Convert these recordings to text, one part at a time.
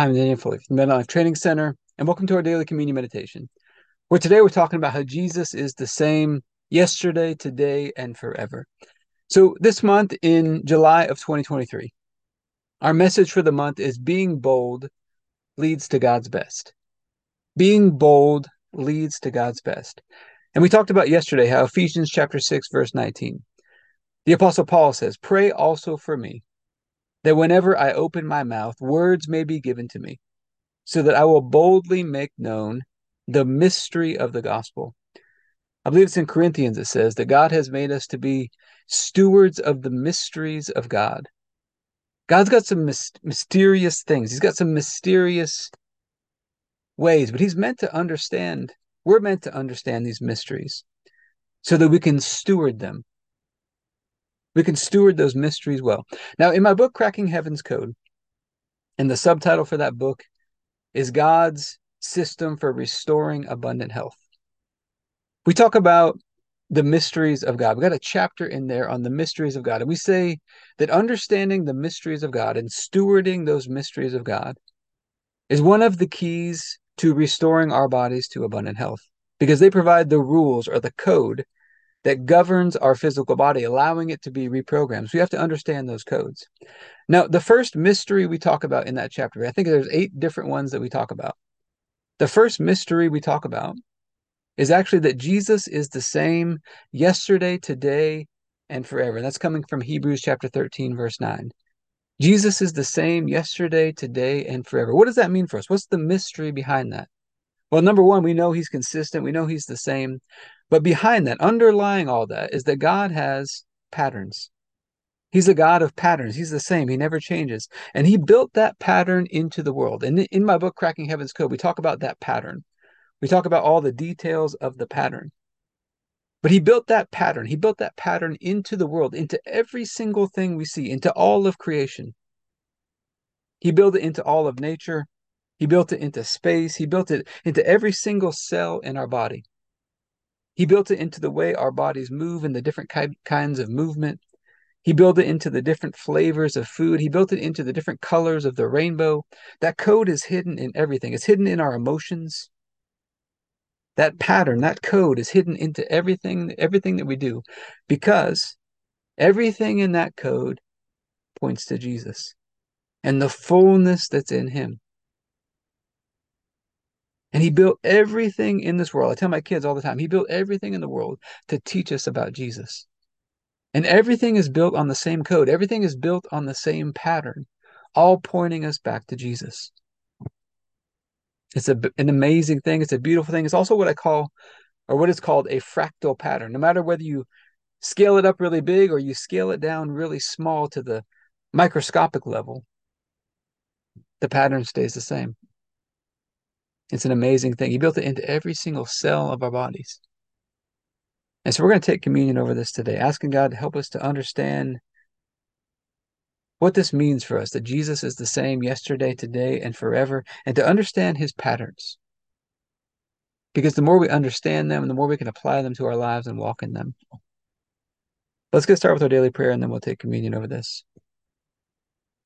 I'm Daniel Foley from the Life Training Center, and welcome to our daily communion meditation. Where today we're talking about how Jesus is the same yesterday, today, and forever. So, this month in July of 2023, our message for the month is being bold leads to God's best. Being bold leads to God's best. And we talked about yesterday how Ephesians chapter 6 verse 19. The apostle Paul says, "Pray also for me that whenever I open my mouth, words may be given to me, so that I will boldly make known the mystery of the gospel. I believe it's in Corinthians, it says that God has made us to be stewards of the mysteries of God. God's got some mysterious things, He's got some mysterious ways, but He's meant to understand, we're meant to understand these mysteries so that we can steward them we can steward those mysteries well. Now, in my book, Cracking Heaven's Code, and the subtitle for that book is God's System for Restoring Abundant Health. We talk about the mysteries of God. We got a chapter in there on the mysteries of God. And we say that understanding the mysteries of God and stewarding those mysteries of God is one of the keys to restoring our bodies to abundant health because they provide the rules or the code that governs our physical body, allowing it to be reprogrammed. So we have to understand those codes. Now, the first mystery we talk about in that chapter, I think there's eight different ones that we talk about. The first mystery we talk about is actually that Jesus is the same yesterday, today, and forever. And that's coming from Hebrews chapter 13, verse 9. Jesus is the same yesterday, today, and forever. What does that mean for us? What's the mystery behind that? Well, number one, we know he's consistent. We know he's the same. But behind that, underlying all that, is that God has patterns. He's a God of patterns. He's the same. He never changes. And he built that pattern into the world. And in my book, Cracking Heaven's Code, we talk about that pattern. We talk about all the details of the pattern. But he built that pattern. He built that pattern into the world, into every single thing we see, into all of creation. He built it into all of nature. He built it into space. He built it into every single cell in our body. He built it into the way our bodies move and the different ki- kinds of movement. He built it into the different flavors of food. He built it into the different colors of the rainbow. That code is hidden in everything. It's hidden in our emotions. That pattern, that code is hidden into everything, everything that we do, because everything in that code points to Jesus and the fullness that's in him. And he built everything in this world. I tell my kids all the time, he built everything in the world to teach us about Jesus. And everything is built on the same code, everything is built on the same pattern, all pointing us back to Jesus. It's a, an amazing thing. It's a beautiful thing. It's also what I call, or what is called, a fractal pattern. No matter whether you scale it up really big or you scale it down really small to the microscopic level, the pattern stays the same. It's an amazing thing. He built it into every single cell of our bodies. And so we're going to take communion over this today, asking God to help us to understand what this means for us that Jesus is the same yesterday, today, and forever, and to understand his patterns. Because the more we understand them, the more we can apply them to our lives and walk in them. Let's get started with our daily prayer and then we'll take communion over this.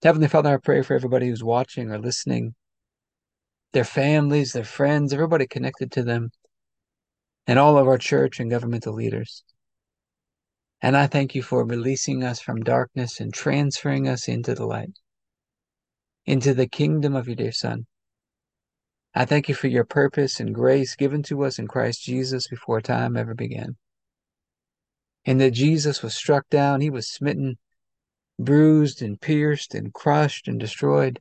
Heavenly Father, I pray for everybody who's watching or listening their families, their friends, everybody connected to them, and all of our church and governmental leaders. And I thank you for releasing us from darkness and transferring us into the light, into the kingdom of your dear Son. I thank you for your purpose and grace given to us in Christ Jesus before time ever began. And that Jesus was struck down, he was smitten, bruised and pierced and crushed and destroyed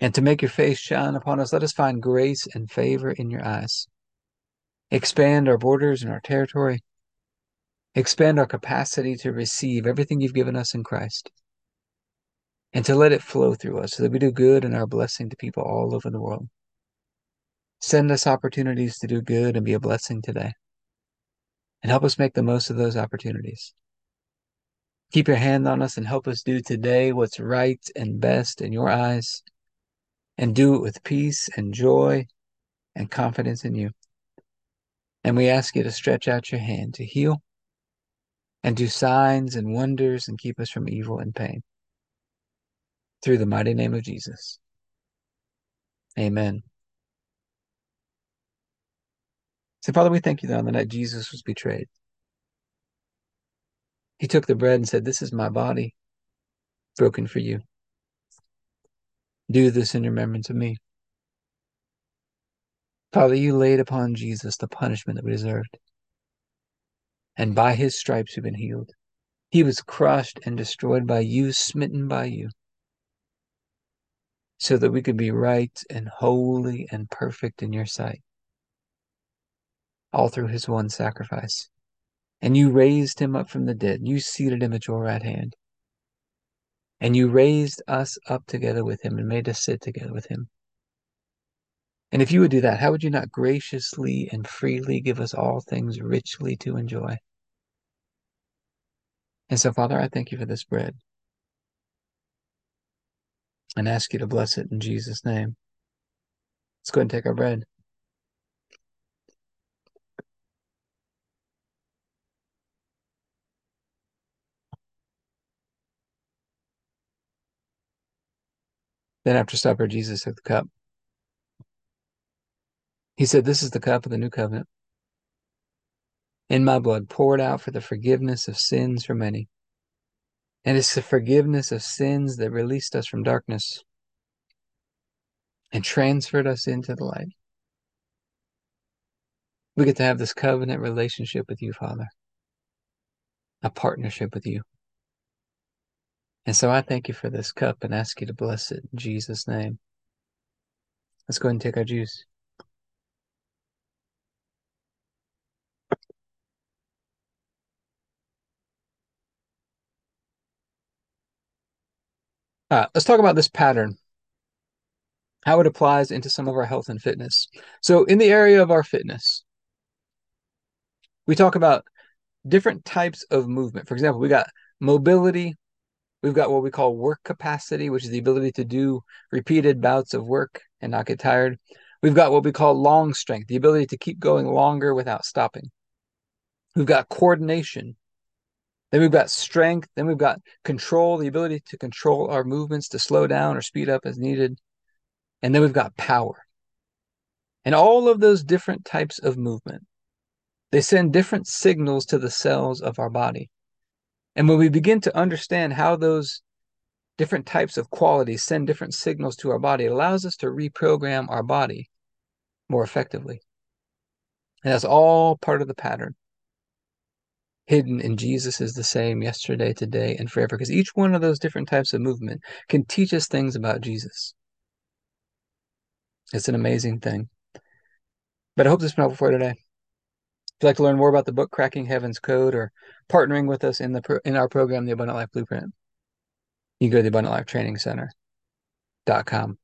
and to make your face shine upon us. Let us find grace and favor in your eyes. Expand our borders and our territory. Expand our capacity to receive everything you've given us in Christ and to let it flow through us so that we do good and are a blessing to people all over the world. Send us opportunities to do good and be a blessing today. And help us make the most of those opportunities. Keep your hand on us and help us do today what's right and best in your eyes. And do it with peace and joy and confidence in you. And we ask you to stretch out your hand to heal and do signs and wonders and keep us from evil and pain. Through the mighty name of Jesus. Amen. So, Father, we thank you that on the night Jesus was betrayed, he took the bread and said, This is my body broken for you. Do this in remembrance of me. Father, you laid upon Jesus the punishment that we deserved. And by his stripes we've been healed. He was crushed and destroyed by you, smitten by you, so that we could be right and holy and perfect in your sight all through his one sacrifice. And you raised him up from the dead. You seated him at your right hand. And you raised us up together with him and made us sit together with him. And if you would do that, how would you not graciously and freely give us all things richly to enjoy? And so, Father, I thank you for this bread and ask you to bless it in Jesus' name. Let's go and take our bread. Then after supper, Jesus took the cup. He said, This is the cup of the new covenant. In my blood, poured out for the forgiveness of sins for many. And it's the forgiveness of sins that released us from darkness and transferred us into the light. We get to have this covenant relationship with you, Father, a partnership with you. And so I thank you for this cup and ask you to bless it in Jesus' name. Let's go ahead and take our juice. Right, let's talk about this pattern, how it applies into some of our health and fitness. So, in the area of our fitness, we talk about different types of movement. For example, we got mobility, We've got what we call work capacity, which is the ability to do repeated bouts of work and not get tired. We've got what we call long strength, the ability to keep going longer without stopping. We've got coordination. Then we've got strength. Then we've got control, the ability to control our movements, to slow down or speed up as needed. And then we've got power. And all of those different types of movement, they send different signals to the cells of our body. And when we begin to understand how those different types of qualities send different signals to our body, it allows us to reprogram our body more effectively. And that's all part of the pattern. Hidden in Jesus is the same yesterday, today, and forever, because each one of those different types of movement can teach us things about Jesus. It's an amazing thing. But I hope this has been helpful for today. If you'd like to learn more about the book Cracking Heaven's Code or partnering with us in the pro- in our program, the Abundant Life Blueprint, you can go to the Abundant Life Training Center.com.